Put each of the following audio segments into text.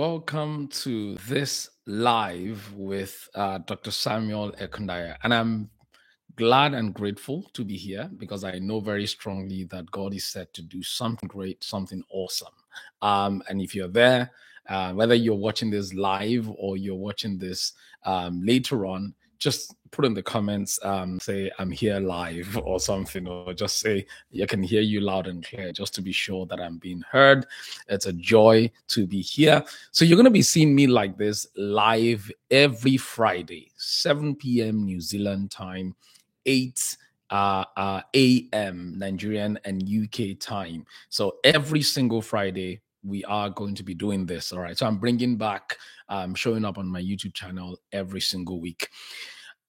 Welcome to this live with uh, Dr. Samuel Ekundayo. And I'm glad and grateful to be here because I know very strongly that God is set to do something great, something awesome. Um, and if you're there, uh, whether you're watching this live or you're watching this um, later on, just put in the comments, um, say I'm here live or something, or just say I can hear you loud and clear, just to be sure that I'm being heard. It's a joy to be here. So you're to be seeing me like this live every Friday, 7 p.m. New Zealand time, 8 uh, uh, a.m. Nigerian and UK time. So every single Friday, we are going to be doing this. All right. So I'm bringing back, um, showing up on my YouTube channel every single week.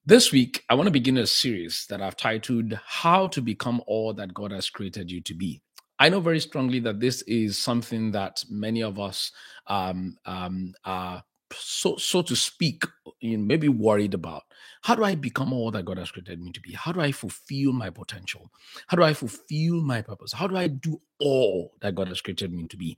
This week, I want to begin a series that I've titled How to Become All That God Has Created You to Be. I know very strongly that this is something that many of us um, um, are so so to speak, you know, maybe worried about. How do I become all that God has created me to be? How do I fulfill my potential? How do I fulfill my purpose? How do I do all that God has created me to be?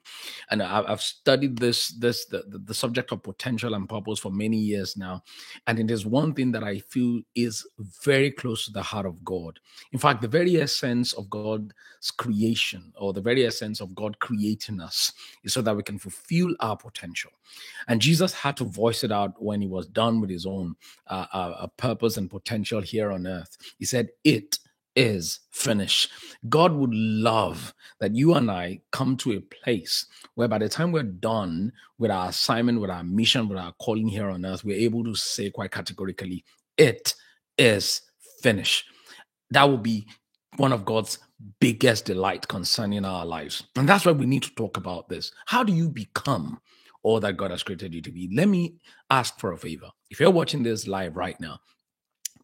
And I've studied this this the, the subject of potential and purpose for many years now, and it is one thing that I feel is very close to the heart of God. In fact, the very essence of God's creation, or the very essence of God creating us, is so that we can fulfill our potential. And Jesus had to voice it out when he was done with his own uh, uh, purpose and potential here on earth. He said, It is finished. God would love that you and I come to a place where by the time we're done with our assignment, with our mission, with our calling here on earth, we're able to say quite categorically, It is finished. That will be one of God's biggest delight concerning our lives. And that's why we need to talk about this. How do you become all that God has created you to be. Let me ask for a favor. If you're watching this live right now,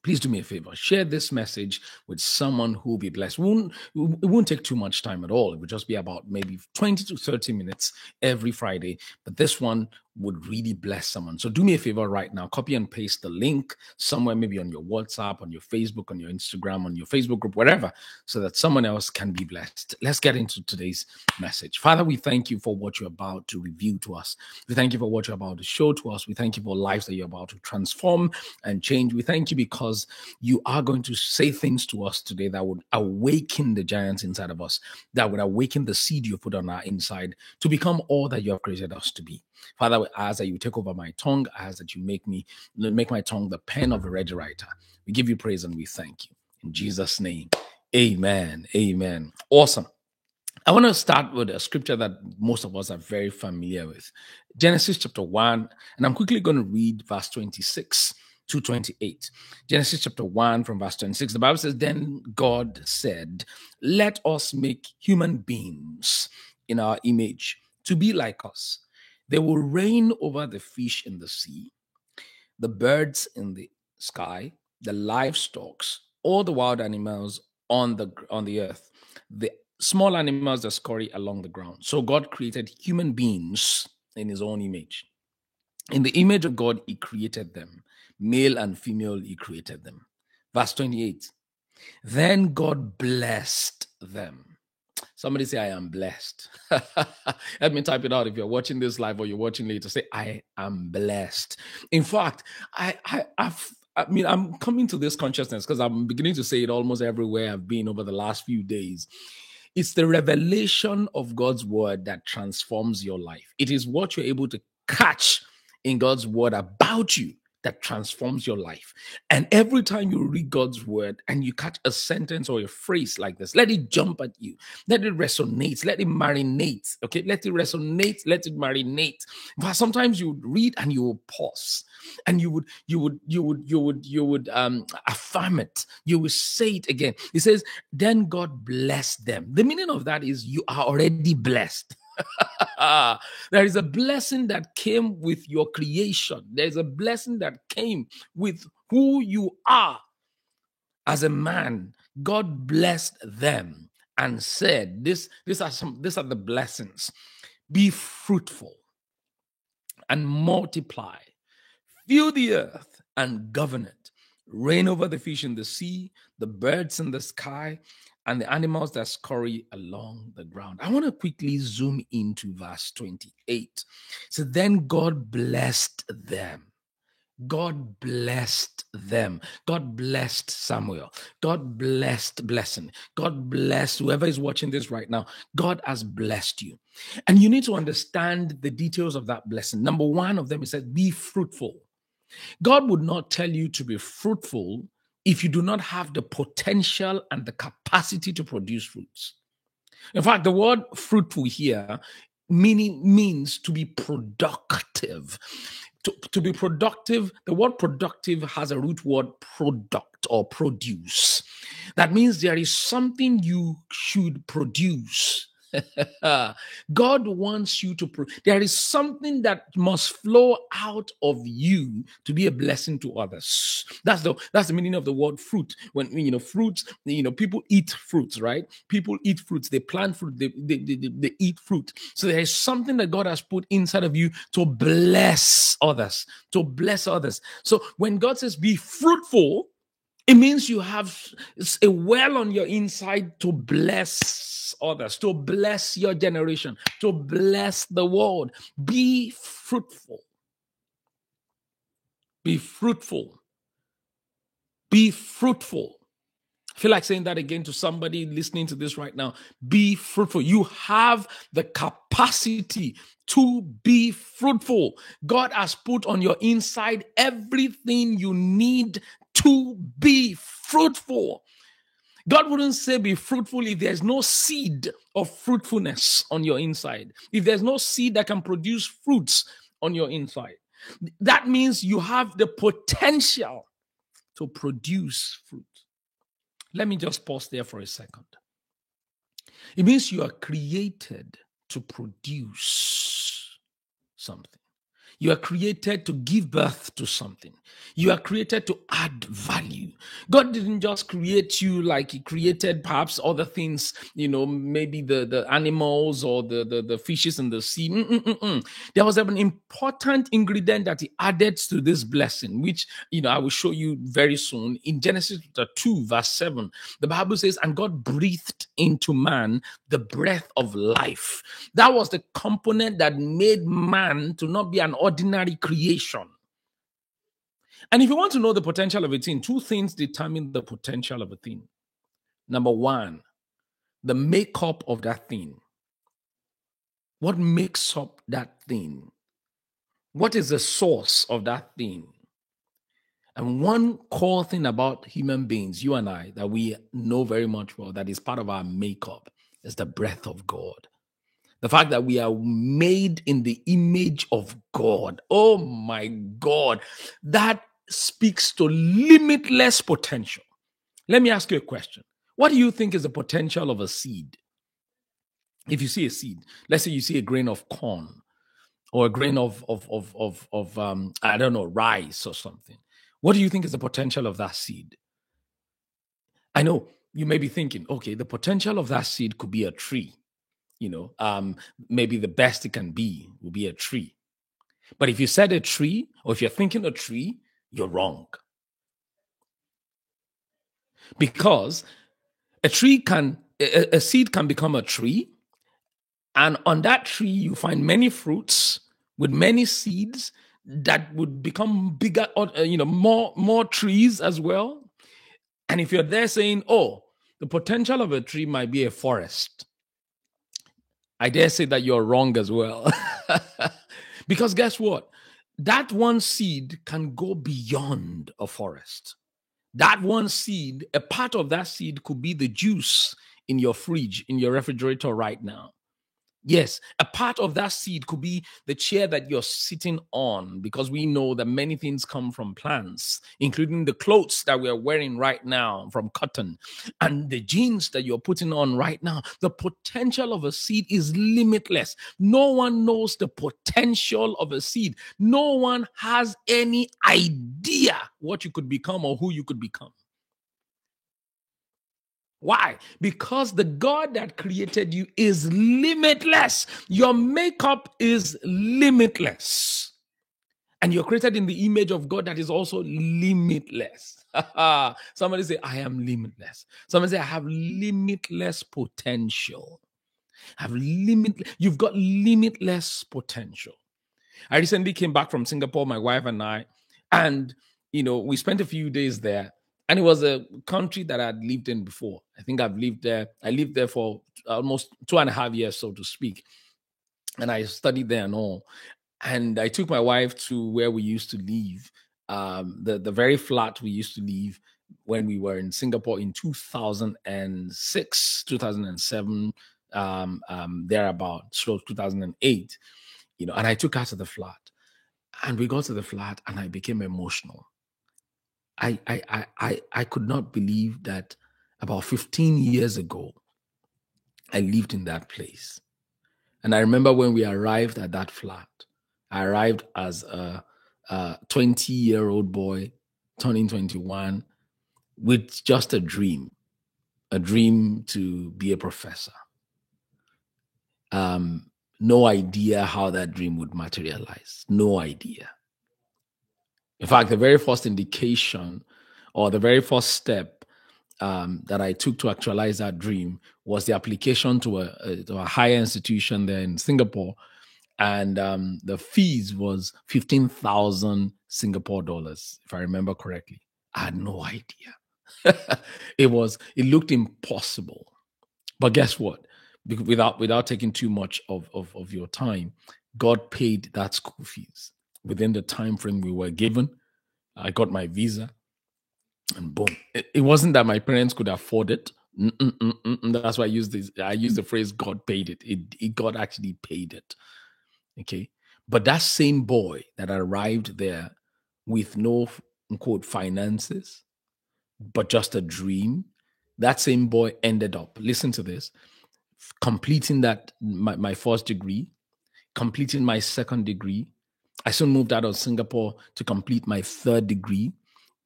please do me a favor share this message with someone who will be blessed it won't, it won't take too much time at all it would just be about maybe 20 to 30 minutes every friday but this one would really bless someone. So do me a favor right now, copy and paste the link somewhere, maybe on your WhatsApp, on your Facebook, on your Instagram, on your Facebook group, whatever, so that someone else can be blessed. Let's get into today's message. Father, we thank you for what you're about to reveal to us. We thank you for what you're about to show to us. We thank you for lives that you're about to transform and change. We thank you because you are going to say things to us today that would awaken the giants inside of us, that would awaken the seed you put on our inside to become all that you have created us to be. Father, I ask that you take over my tongue. I ask that you make me make my tongue the pen of a ready writer. We give you praise and we thank you. In Jesus' name. Amen. Amen. Awesome. I want to start with a scripture that most of us are very familiar with. Genesis chapter 1, and I'm quickly going to read verse 26 to 28. Genesis chapter 1 from verse 26. The Bible says, Then God said, Let us make human beings in our image to be like us they will reign over the fish in the sea, the birds in the sky, the livestock, all the wild animals on the on the earth, the small animals that scurry along the ground. So God created human beings in his own image. In the image of God, he created them. Male and female, he created them. Verse 28. Then God blessed them. Somebody say, I am blessed. Let me type it out if you're watching this live or you're watching later. Say, I am blessed. In fact, I, I, I've, I mean, I'm coming to this consciousness because I'm beginning to say it almost everywhere I've been over the last few days. It's the revelation of God's word that transforms your life. It is what you're able to catch in God's word about you that transforms your life. And every time you read God's word and you catch a sentence or a phrase like this, let it jump at you. Let it resonate. Let it marinate. Okay. Let it resonate. Let it marinate. But sometimes you would read and you will pause and you would, you would, you would, you would, you would um affirm it. You would say it again. He says, then God blessed them. The meaning of that is you are already blessed. there is a blessing that came with your creation. There is a blessing that came with who you are as a man. God blessed them and said, "This, these are some. These are the blessings. Be fruitful and multiply, fill the earth and govern it. Reign over the fish in the sea, the birds in the sky, and the animals that scurry along the ground. I want to quickly zoom into verse 28. So then God blessed them. God blessed them. God blessed Samuel. God blessed blessing. God blessed whoever is watching this right now. God has blessed you. And you need to understand the details of that blessing. Number one of them, it says, be fruitful. God would not tell you to be fruitful if you do not have the potential and the capacity to produce fruits. In fact, the word fruitful here meaning means to be productive. To, to be productive, the word productive has a root word product or produce. That means there is something you should produce God wants you to. Pro- there is something that must flow out of you to be a blessing to others. That's the that's the meaning of the word fruit. When you know fruits, you know people eat fruits, right? People eat fruits. They plant fruit. They they, they, they, they eat fruit. So there is something that God has put inside of you to bless others. To bless others. So when God says be fruitful, it means you have a well on your inside to bless others, to bless your generation, to bless the world. Be fruitful. Be fruitful. Be fruitful. I feel like saying that again to somebody listening to this right now. Be fruitful. You have the capacity to be fruitful. God has put on your inside everything you need to be fruitful. God wouldn't say be fruitful if there's no seed of fruitfulness on your inside, if there's no seed that can produce fruits on your inside. That means you have the potential to produce fruit. Let me just pause there for a second. It means you are created to produce something. You are created to give birth to something. You are created to add value. God didn't just create you like He created perhaps other things, you know, maybe the, the animals or the, the, the fishes in the sea. Mm-mm-mm-mm. There was an important ingredient that He added to this blessing, which, you know, I will show you very soon. In Genesis 2, verse 7, the Bible says, And God breathed into man the breath of life. That was the component that made man to not be an ordinary creation. And if you want to know the potential of a thing, two things determine the potential of a thing. Number one, the makeup of that thing. What makes up that thing? What is the source of that thing? And one core thing about human beings, you and I, that we know very much well, that is part of our makeup, is the breath of God. The fact that we are made in the image of God. Oh my God. That speaks to limitless potential. Let me ask you a question. What do you think is the potential of a seed? If you see a seed, let's say you see a grain of corn or a grain of of of of, of um, I don't know, rice or something. What do you think is the potential of that seed? I know you may be thinking, okay, the potential of that seed could be a tree you know um maybe the best it can be will be a tree. But if you said a tree or if you're thinking a tree you're wrong. Because a tree can a, a seed can become a tree and on that tree you find many fruits with many seeds that would become bigger or uh, you know more more trees as well. And if you're there saying oh the potential of a tree might be a forest I dare say that you're wrong as well. because guess what? That one seed can go beyond a forest. That one seed, a part of that seed could be the juice in your fridge, in your refrigerator right now. Yes, a part of that seed could be the chair that you're sitting on, because we know that many things come from plants, including the clothes that we're wearing right now from cotton and the jeans that you're putting on right now. The potential of a seed is limitless. No one knows the potential of a seed, no one has any idea what you could become or who you could become. Why? Because the God that created you is limitless. Your makeup is limitless. And you're created in the image of God that is also limitless. Somebody say, I am limitless. Somebody say, I have limitless potential. have limit, you've got limitless potential. I recently came back from Singapore, my wife and I, and you know, we spent a few days there. And it was a country that I'd lived in before. I think I've lived there. I lived there for almost two and a half years, so to speak. And I studied there and all. And I took my wife to where we used to live, um, the, the very flat we used to live when we were in Singapore in 2006, 2007, um, um, thereabout, so 2008, you know, and I took her to the flat. And we got to the flat and I became emotional. I, I, I, I could not believe that about 15 years ago, I lived in that place. And I remember when we arrived at that flat, I arrived as a 20 year old boy turning 21 with just a dream, a dream to be a professor. Um, no idea how that dream would materialize. No idea. In fact, the very first indication or the very first step um, that I took to actualize that dream was the application to a, a, to a higher institution there in Singapore. And um, the fees was 15,000 Singapore dollars, if I remember correctly. I had no idea. it was, it looked impossible. But guess what? Without, without taking too much of, of, of your time, God paid that school fees within the time frame we were given. I got my visa, and boom. It, it wasn't that my parents could afford it. Mm-mm-mm-mm. That's why I use this. I use the phrase "God paid it." It, it. God actually paid it. Okay, but that same boy that arrived there with no quote finances, but just a dream, that same boy ended up. Listen to this: completing that my, my first degree, completing my second degree, I soon moved out of Singapore to complete my third degree.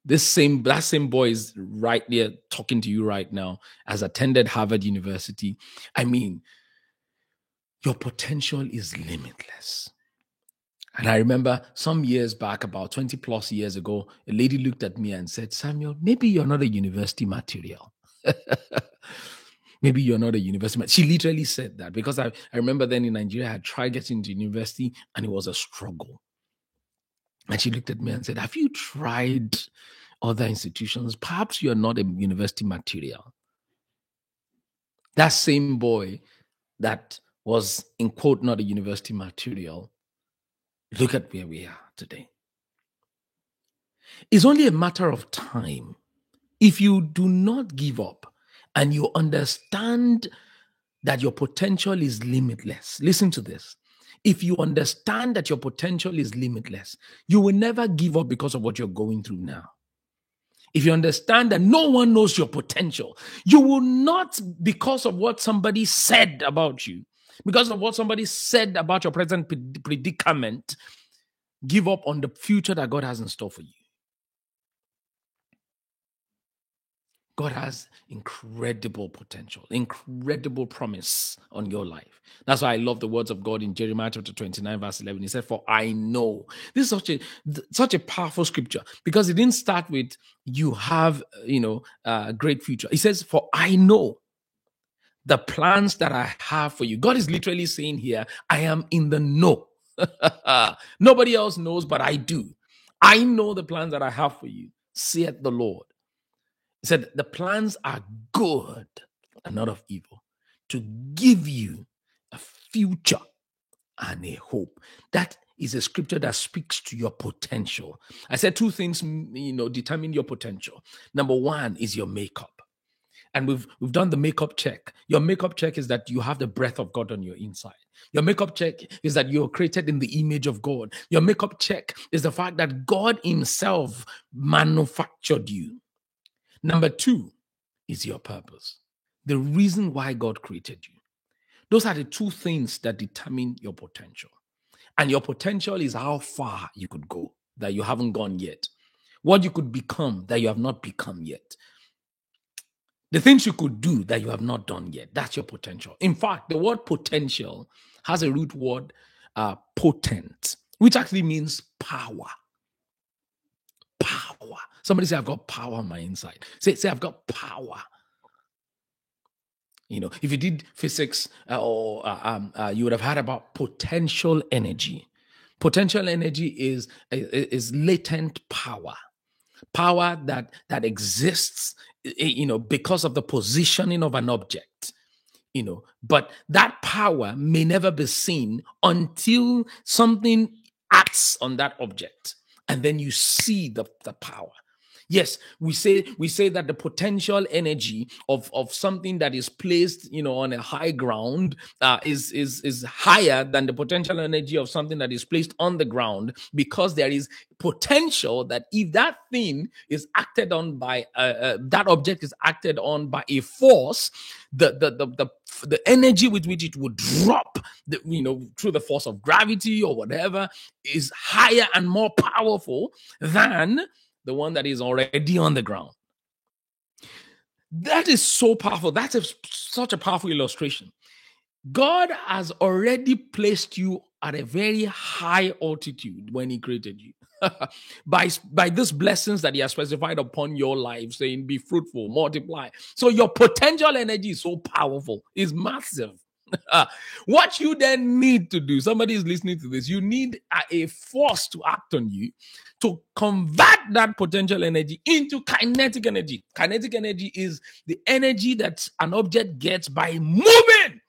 This same that same boy is right there talking to you right now, has attended Harvard University. I mean, your potential is limitless. And I remember some years back, about 20 plus years ago, a lady looked at me and said, Samuel, maybe you're not a university material. maybe you're not a university material. She literally said that because I, I remember then in Nigeria, I tried getting into university and it was a struggle. And she looked at me and said, Have you tried other institutions? Perhaps you're not a university material. That same boy that was, in quote, not a university material, look at where we are today. It's only a matter of time. If you do not give up and you understand that your potential is limitless, listen to this if you understand that your potential is limitless, you will never give up because of what you're going through now. If you understand that no one knows your potential, you will not, because of what somebody said about you, because of what somebody said about your present predicament, give up on the future that God has in store for you. God has incredible potential, incredible promise on your life. That's why I love the words of God in Jeremiah chapter 29, verse 11. He said, For I know. This is such a such a powerful scripture because it didn't start with you have, you know, a great future. He says, For I know the plans that I have for you. God is literally saying here, I am in the know. Nobody else knows, but I do. I know the plans that I have for you, saith the Lord. He said, The plans are good and not of evil to give you a future and a hope. That is a scripture that speaks to your potential. I said two things, you know, determine your potential. Number one is your makeup. And we've we've done the makeup check. Your makeup check is that you have the breath of God on your inside. Your makeup check is that you're created in the image of God. Your makeup check is the fact that God Himself manufactured you. Number two is your purpose, the reason why God created you. Those are the two things that determine your potential. And your potential is how far you could go that you haven't gone yet, what you could become that you have not become yet. The things you could do that you have not done yet, that's your potential. In fact, the word potential has a root word, uh, potent, which actually means power. Somebody say, I've got power on my inside. Say, say I've got power. You know, if you did physics uh, or uh, um, uh, you would have heard about potential energy. Potential energy is is latent power, power that that exists, you know, because of the positioning of an object you know but that power may never be seen until something acts on that object and then you see the, the power yes we say we say that the potential energy of of something that is placed you know on a high ground uh, is is is higher than the potential energy of something that is placed on the ground because there is potential that if that thing is acted on by uh, uh, that object is acted on by a force the the the the, the energy with which it would drop the, you know through the force of gravity or whatever is higher and more powerful than the one that is already on the ground. That is so powerful. That's a, such a powerful illustration. God has already placed you at a very high altitude when He created you. by, by these blessings that He has specified upon your life, saying, Be fruitful, multiply. So your potential energy is so powerful, is massive. what you then need to do, somebody is listening to this, you need a, a force to act on you to convert that potential energy into kinetic energy. Kinetic energy is the energy that an object gets by moving.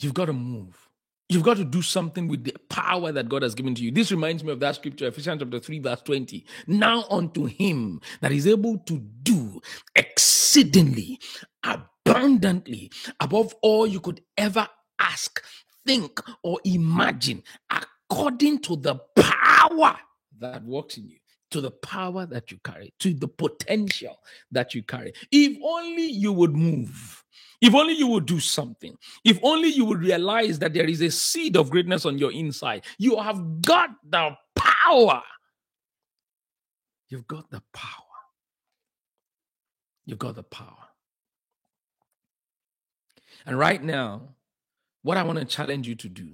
You've got to move. You've got to do something with the power that God has given to you. This reminds me of that scripture, Ephesians chapter 3, verse 20. Now unto him that is able to do exceedingly, abundantly, above all you could ever ask, think, or imagine, according to the power that works in you to the power that you carry, to the potential that you carry. If only you would move. If only you would do something. If only you would realize that there is a seed of greatness on your inside. You have got the power. You've got the power. You've got the power. And right now, what I want to challenge you to do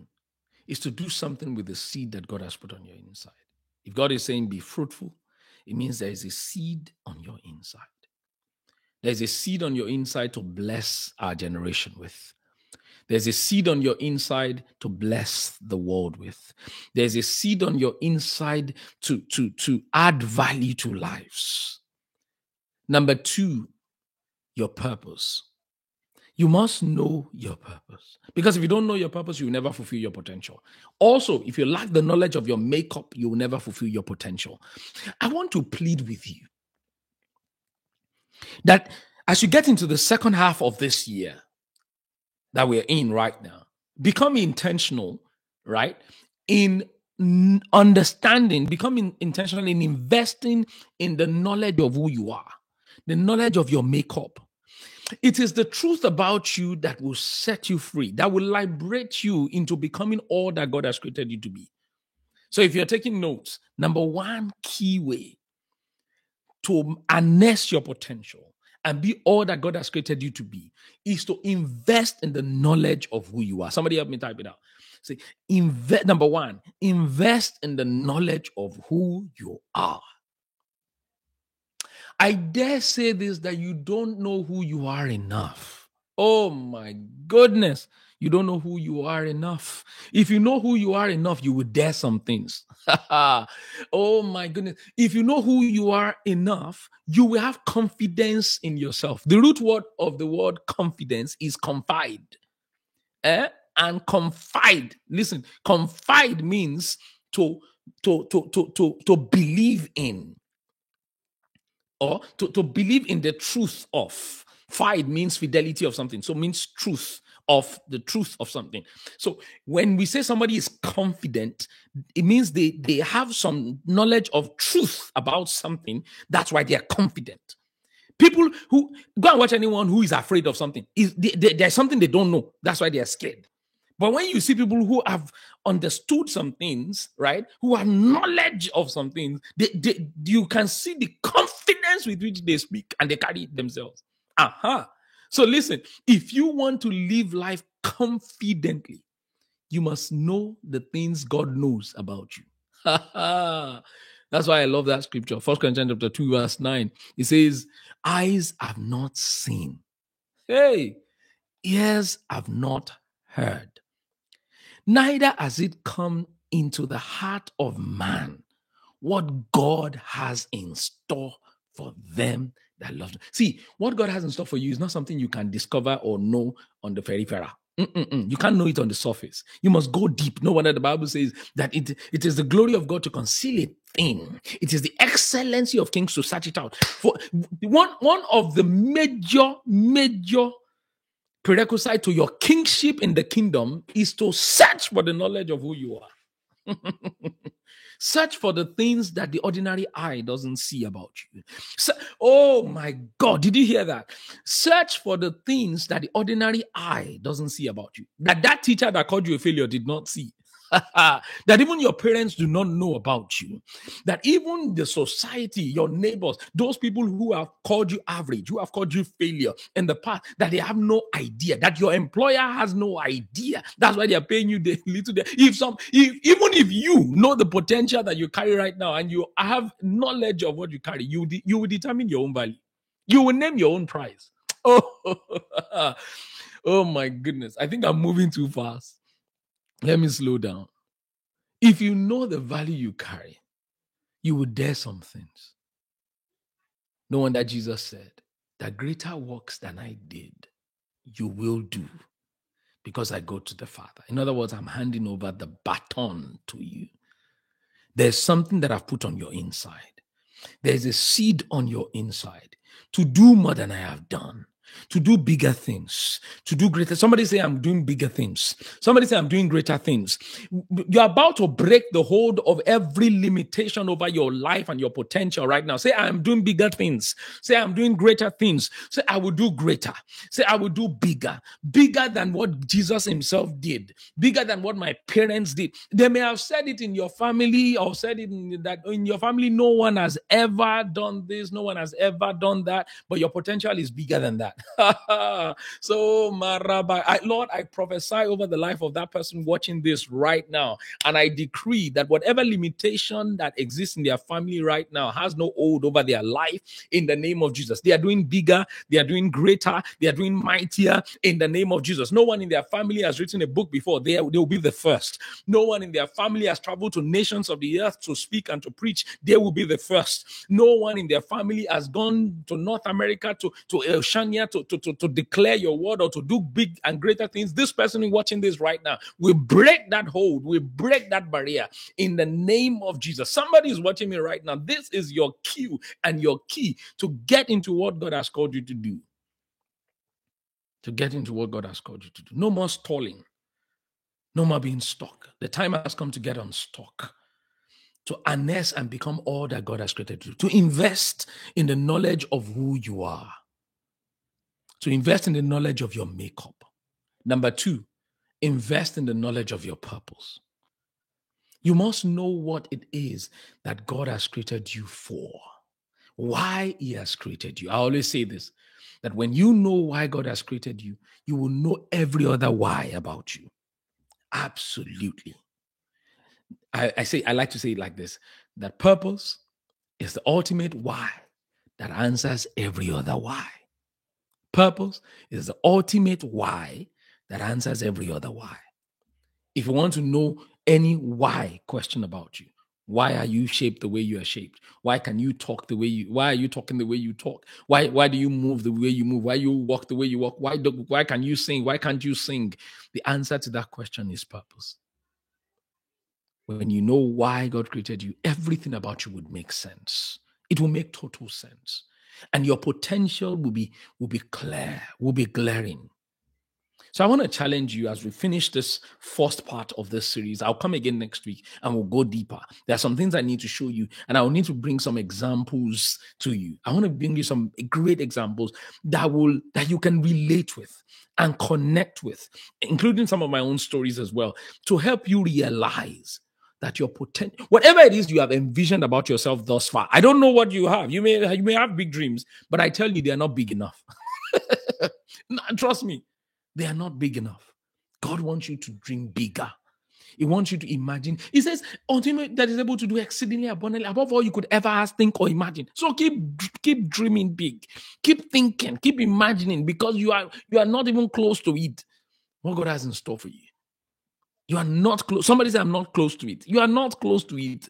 is to do something with the seed that God has put on your inside. If God is saying be fruitful, it means there is a seed on your inside. There's a seed on your inside to bless our generation with. There's a seed on your inside to bless the world with. There's a seed on your inside to, to, to add value to lives. Number two, your purpose. You must know your purpose. Because if you don't know your purpose, you will never fulfill your potential. Also, if you lack the knowledge of your makeup, you will never fulfill your potential. I want to plead with you that as you get into the second half of this year that we're in right now, become intentional, right? In understanding, becoming intentional in investing in the knowledge of who you are, the knowledge of your makeup. It is the truth about you that will set you free, that will liberate you into becoming all that God has created you to be. So, if you're taking notes, number one key way to harness your potential and be all that God has created you to be is to invest in the knowledge of who you are. Somebody help me type it out. Say, invest number one, invest in the knowledge of who you are. I dare say this that you don't know who you are enough. Oh my goodness. You don't know who you are enough. If you know who you are enough, you will dare some things. oh my goodness. If you know who you are enough, you will have confidence in yourself. The root word of the word confidence is confide. Eh? And confide, listen, confide means to to to to to, to believe in or to, to believe in the truth of. Fide means fidelity of something, so means truth of the truth of something. So when we say somebody is confident, it means they they have some knowledge of truth about something. That's why they are confident. People who go and watch anyone who is afraid of something is there's something they don't know. That's why they are scared. But when you see people who have understood some things, right, who have knowledge of some things, they, they, you can see the confidence with which they speak and they carry it themselves. Aha. Uh-huh. So listen, if you want to live life confidently. You must know the things God knows about you. That's why I love that scripture. First Corinthians chapter 2, verse 9. It says, Eyes have not seen. Hey, ears have not heard. Neither has it come into the heart of man what God has in store for them that love. Him. See, what God has in store for you is not something you can discover or know on the peripheral. Mm-mm-mm. You can't know it on the surface. You must go deep. No wonder the Bible says that it, it is the glory of God to conceal a thing. It is the excellency of kings to search it out. For one, one of the major, major prerequisite to your kingship in the kingdom is to search for the knowledge of who you are. Search for the things that the ordinary eye doesn't see about you. So, oh my God, did you hear that? Search for the things that the ordinary eye doesn't see about you. That that teacher that called you a failure did not see. that even your parents do not know about you, that even the society, your neighbors, those people who have called you average, who have called you failure in the past, that they have no idea, that your employer has no idea. That's why they are paying you the little. If some, if even if you know the potential that you carry right now and you have knowledge of what you carry, you you will determine your own value. You will name your own price. Oh, oh my goodness! I think I'm moving too fast. Let me slow down. If you know the value you carry, you will dare some things. No wonder Jesus said, that greater works than I did, you will do because I go to the Father. In other words, I'm handing over the baton to you. There's something that I've put on your inside. There's a seed on your inside to do more than I have done to do bigger things, to do greater. Somebody say, I'm doing bigger things. Somebody say, I'm doing greater things. You're about to break the hold of every limitation over your life and your potential right now. Say, I'm doing bigger things. Say, I'm doing greater things. Say, I will do greater. Say, I will do bigger, bigger than what Jesus himself did, bigger than what my parents did. They may have said it in your family or said it in that in your family, no one has ever done this, no one has ever done that, but your potential is bigger than that. so, Maraba, I, Lord, I prophesy over the life of that person watching this right now, and I decree that whatever limitation that exists in their family right now has no hold over their life in the name of Jesus. They are doing bigger, they are doing greater, they are doing mightier in the name of Jesus. No one in their family has written a book before, they, they will be the first. No one in their family has traveled to nations of the earth to speak and to preach, they will be the first. No one in their family has gone to North America, to, to Oceania, to, to, to, to declare your word or to do big and greater things, this person watching this right now will break that hold, will break that barrier in the name of Jesus. Somebody is watching me right now. This is your cue and your key to get into what God has called you to do. To get into what God has called you to do. No more stalling. No more being stuck. The time has come to get unstuck to harness and become all that God has created you, to invest in the knowledge of who you are to invest in the knowledge of your makeup. Number two, invest in the knowledge of your purpose. You must know what it is that God has created you for, why He has created you. I always say this that when you know why God has created you, you will know every other why about you. Absolutely. I, I say, I like to say it like this that purpose is the ultimate why that answers every other why. Purpose is the ultimate why that answers every other why. If you want to know any why question about you, why are you shaped the way you are shaped? Why can you talk the way you why are you talking the way you talk? Why why do you move the way you move? Why you walk the way you walk? Why do, why can you sing? Why can't you sing? The answer to that question is purpose. When you know why God created you, everything about you would make sense. It will make total sense and your potential will be will be clear, will be glaring. So I want to challenge you as we finish this first part of this series. I'll come again next week and we'll go deeper. There are some things I need to show you, and I'll need to bring some examples to you. I want to bring you some great examples that will that you can relate with and connect with, including some of my own stories as well, to help you realize that your potential, whatever it is you have envisioned about yourself thus far, I don't know what you have. You may you may have big dreams, but I tell you, they are not big enough. Trust me, they are not big enough. God wants you to dream bigger. He wants you to imagine. He says, until that is able to do exceedingly abundantly above all you could ever ask, think, or imagine. So keep keep dreaming big, keep thinking, keep imagining, because you are you are not even close to it. What God has in store for you. You are not close. Somebody said, I'm not close to it. You are not close to it.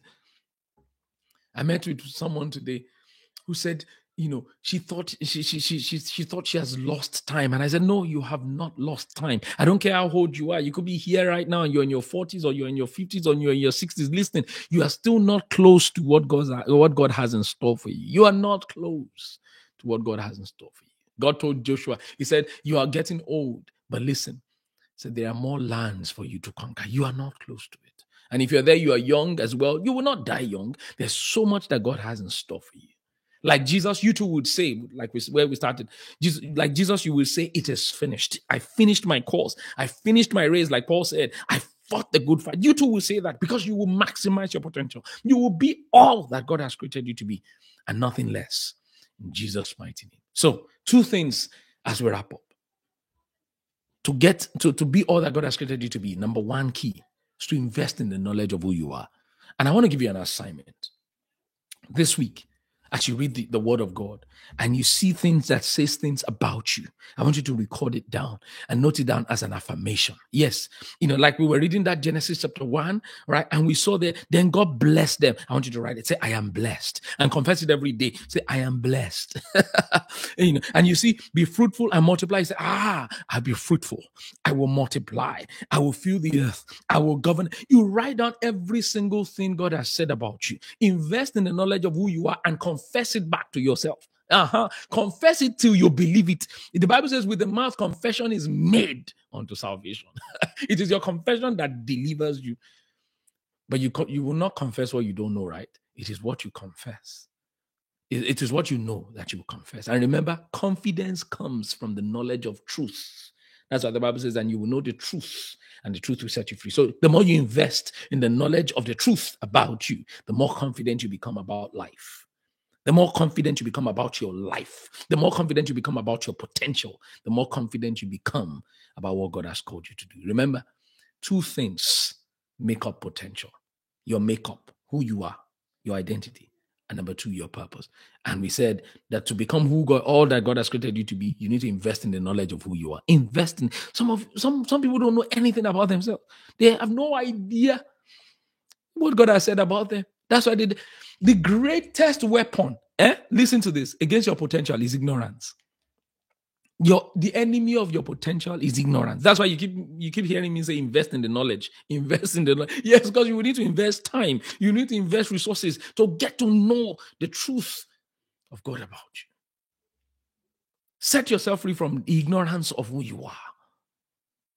I met with someone today who said, you know, she thought she, she she she she thought she has lost time. And I said, No, you have not lost time. I don't care how old you are. You could be here right now and you're in your 40s or you're in your 50s or you're in your 60s listening. You are still not close to what God's what God has in store for you. You are not close to what God has in store for you. God told Joshua, He said, You are getting old, but listen, said there are more lands for you to conquer. You are not close to it. And if you're there, you are young as well. You will not die young. There's so much that God has in store for you. Like Jesus, you too would say, like we, where we started, Jesus, like Jesus, you will say, It is finished. I finished my course. I finished my race, like Paul said. I fought the good fight. You too will say that because you will maximize your potential. You will be all that God has created you to be and nothing less. In Jesus' mighty name. So, two things as we wrap up. To get to, to be all that God has created you to be, number one key is to invest in the knowledge of who you are. And I want to give you an assignment. This week, as you read the, the word of God and you see things that says things about you, I want you to record it down and note it down as an affirmation. Yes, you know, like we were reading that Genesis chapter one, right? And we saw that then God blessed them. I want you to write it. Say, I am blessed and confess it every day. Say, I am blessed. you know, and you see, be fruitful and multiply. You say, ah, I'll be fruitful. I will multiply. I will fill the earth. I will govern. You write down every single thing God has said about you. Invest in the knowledge of who you are and confess it back to yourself. Uh-huh. Confess it till you believe it. The Bible says, with the mouth, confession is made unto salvation. it is your confession that delivers you. But you, you will not confess what you don't know, right? It is what you confess. It, it is what you know that you will confess. And remember, confidence comes from the knowledge of truth. That's what the Bible says, and you will know the truth, and the truth will set you free. So, the more you invest in the knowledge of the truth about you, the more confident you become about life the more confident you become about your life, the more confident you become about your potential, the more confident you become about what God has called you to do. Remember, two things make up potential your makeup, who you are, your identity, and number two, your purpose. And we said that to become who God, all that God has created you to be, you need to invest in the knowledge of who you are. Invest in some of some some people don't know anything about themselves. They have no idea what God has said about them. That's why they the greatest weapon, eh? Listen to this against your potential is ignorance. Your the enemy of your potential is ignorance. That's why you keep you keep hearing me say invest in the knowledge, invest in the knowledge. Yes, because you need to invest time, you need to invest resources to get to know the truth of God about you. Set yourself free from the ignorance of who you are.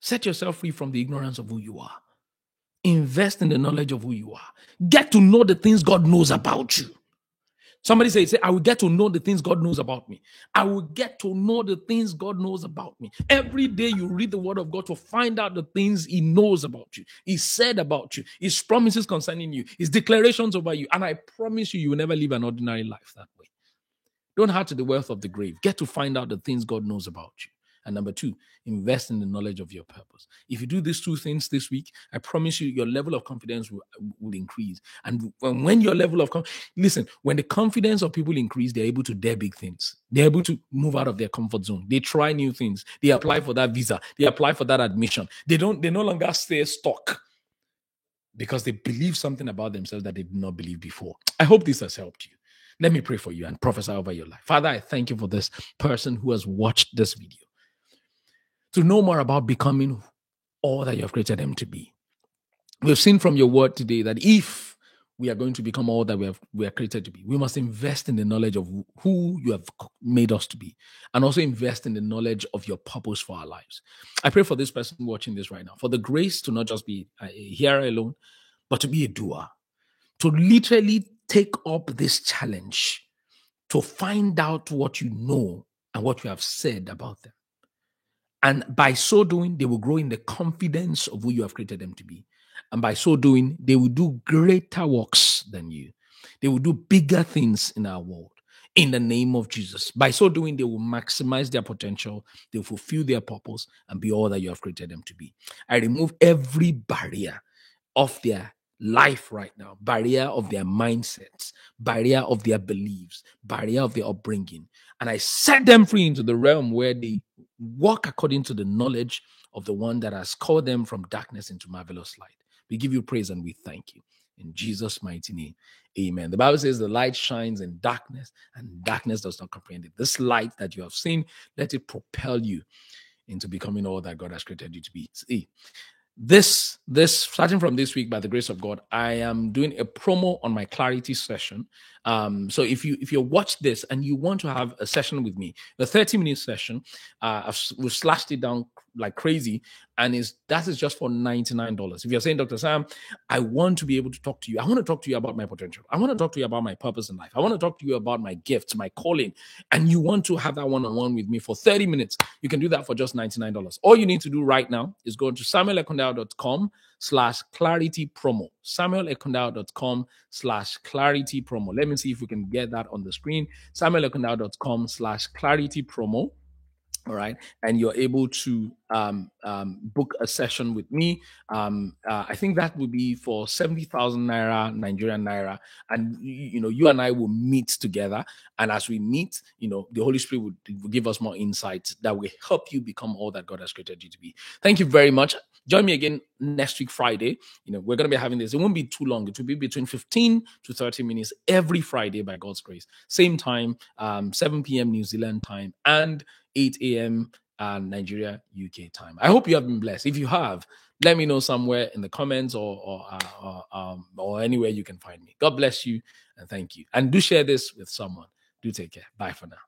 Set yourself free from the ignorance of who you are. Invest in the knowledge of who you are. Get to know the things God knows about you. Somebody say, say, I will get to know the things God knows about me. I will get to know the things God knows about me. Every day you read the word of God to find out the things He knows about you, He said about you, His promises concerning you, His declarations over you. And I promise you, you will never live an ordinary life that way. Don't hurt to the wealth of the grave. Get to find out the things God knows about you. And number two, invest in the knowledge of your purpose. If you do these two things this week, I promise you, your level of confidence will, will increase. And when your level of listen, when the confidence of people increase, they're able to dare big things. They're able to move out of their comfort zone. They try new things. They apply for that visa. They apply for that admission. They don't. They no longer stay stuck because they believe something about themselves that they did not believe before. I hope this has helped you. Let me pray for you and prophesy over your life. Father, I thank you for this person who has watched this video to know more about becoming all that you have created them to be. We've seen from your word today that if we are going to become all that we have we are created to be, we must invest in the knowledge of who you have made us to be, and also invest in the knowledge of your purpose for our lives. I pray for this person watching this right now for the grace to not just be uh, a hearer alone, but to be a doer, to literally take up this challenge to find out what you know and what you have said about them and by so doing, they will grow in the confidence of who you have created them to be. And by so doing, they will do greater works than you. They will do bigger things in our world. in the name of Jesus. By so doing, they will maximize their potential, they'll fulfill their purpose, and be all that you have created them to be. I remove every barrier of their life right now barrier of their mindsets barrier of their beliefs barrier of their upbringing and i set them free into the realm where they walk according to the knowledge of the one that has called them from darkness into marvelous light. We give you praise and we thank you. In jesus mighty name amen. The bible says the light shines in darkness and darkness does not comprehend it. This light that you have seen let it propel you into becoming all that god has created you to be. See this this starting from this week by the grace of god i am doing a promo on my clarity session um so if you if you watch this and you want to have a session with me the 30 minute session uh I've, we've slashed it down like crazy and is that is just for $99 if you're saying dr sam i want to be able to talk to you. I want to talk to you about my potential. I want to talk to you about my purpose in life. I want to talk to you about my gifts my calling and you want to have that one-on-one with me for 30 minutes you can do that for just $99 all you need to do right now is go to samuelekundayo.com slash clarity promo samuelekundayo.com slash clarity promo. Let me see if we can get that on the screen. samuelekundayo.com slash clarity promo all right and you're able to um, um, book a session with me. Um, uh, i think that would be for 70000 naira nigerian naira and you know you and i will meet together. And as we meet you know the holy spirit will, will give us more insights that will help you become all that god has created you to be. Thank you very much. Join me again next week friday. You know we're going to be having this. It won't be too long. It will be between 15 to 30 minutes every friday by god's grace. Same time um, 7 p.m new zealand time. And 8 a.m. Uh, Nigeria, UK time. I hope you have been blessed. If you have, let me know somewhere in the comments or or, uh, or, um, or anywhere you can find me. God bless you and thank you. And do share this with someone. Do take care. Bye for now.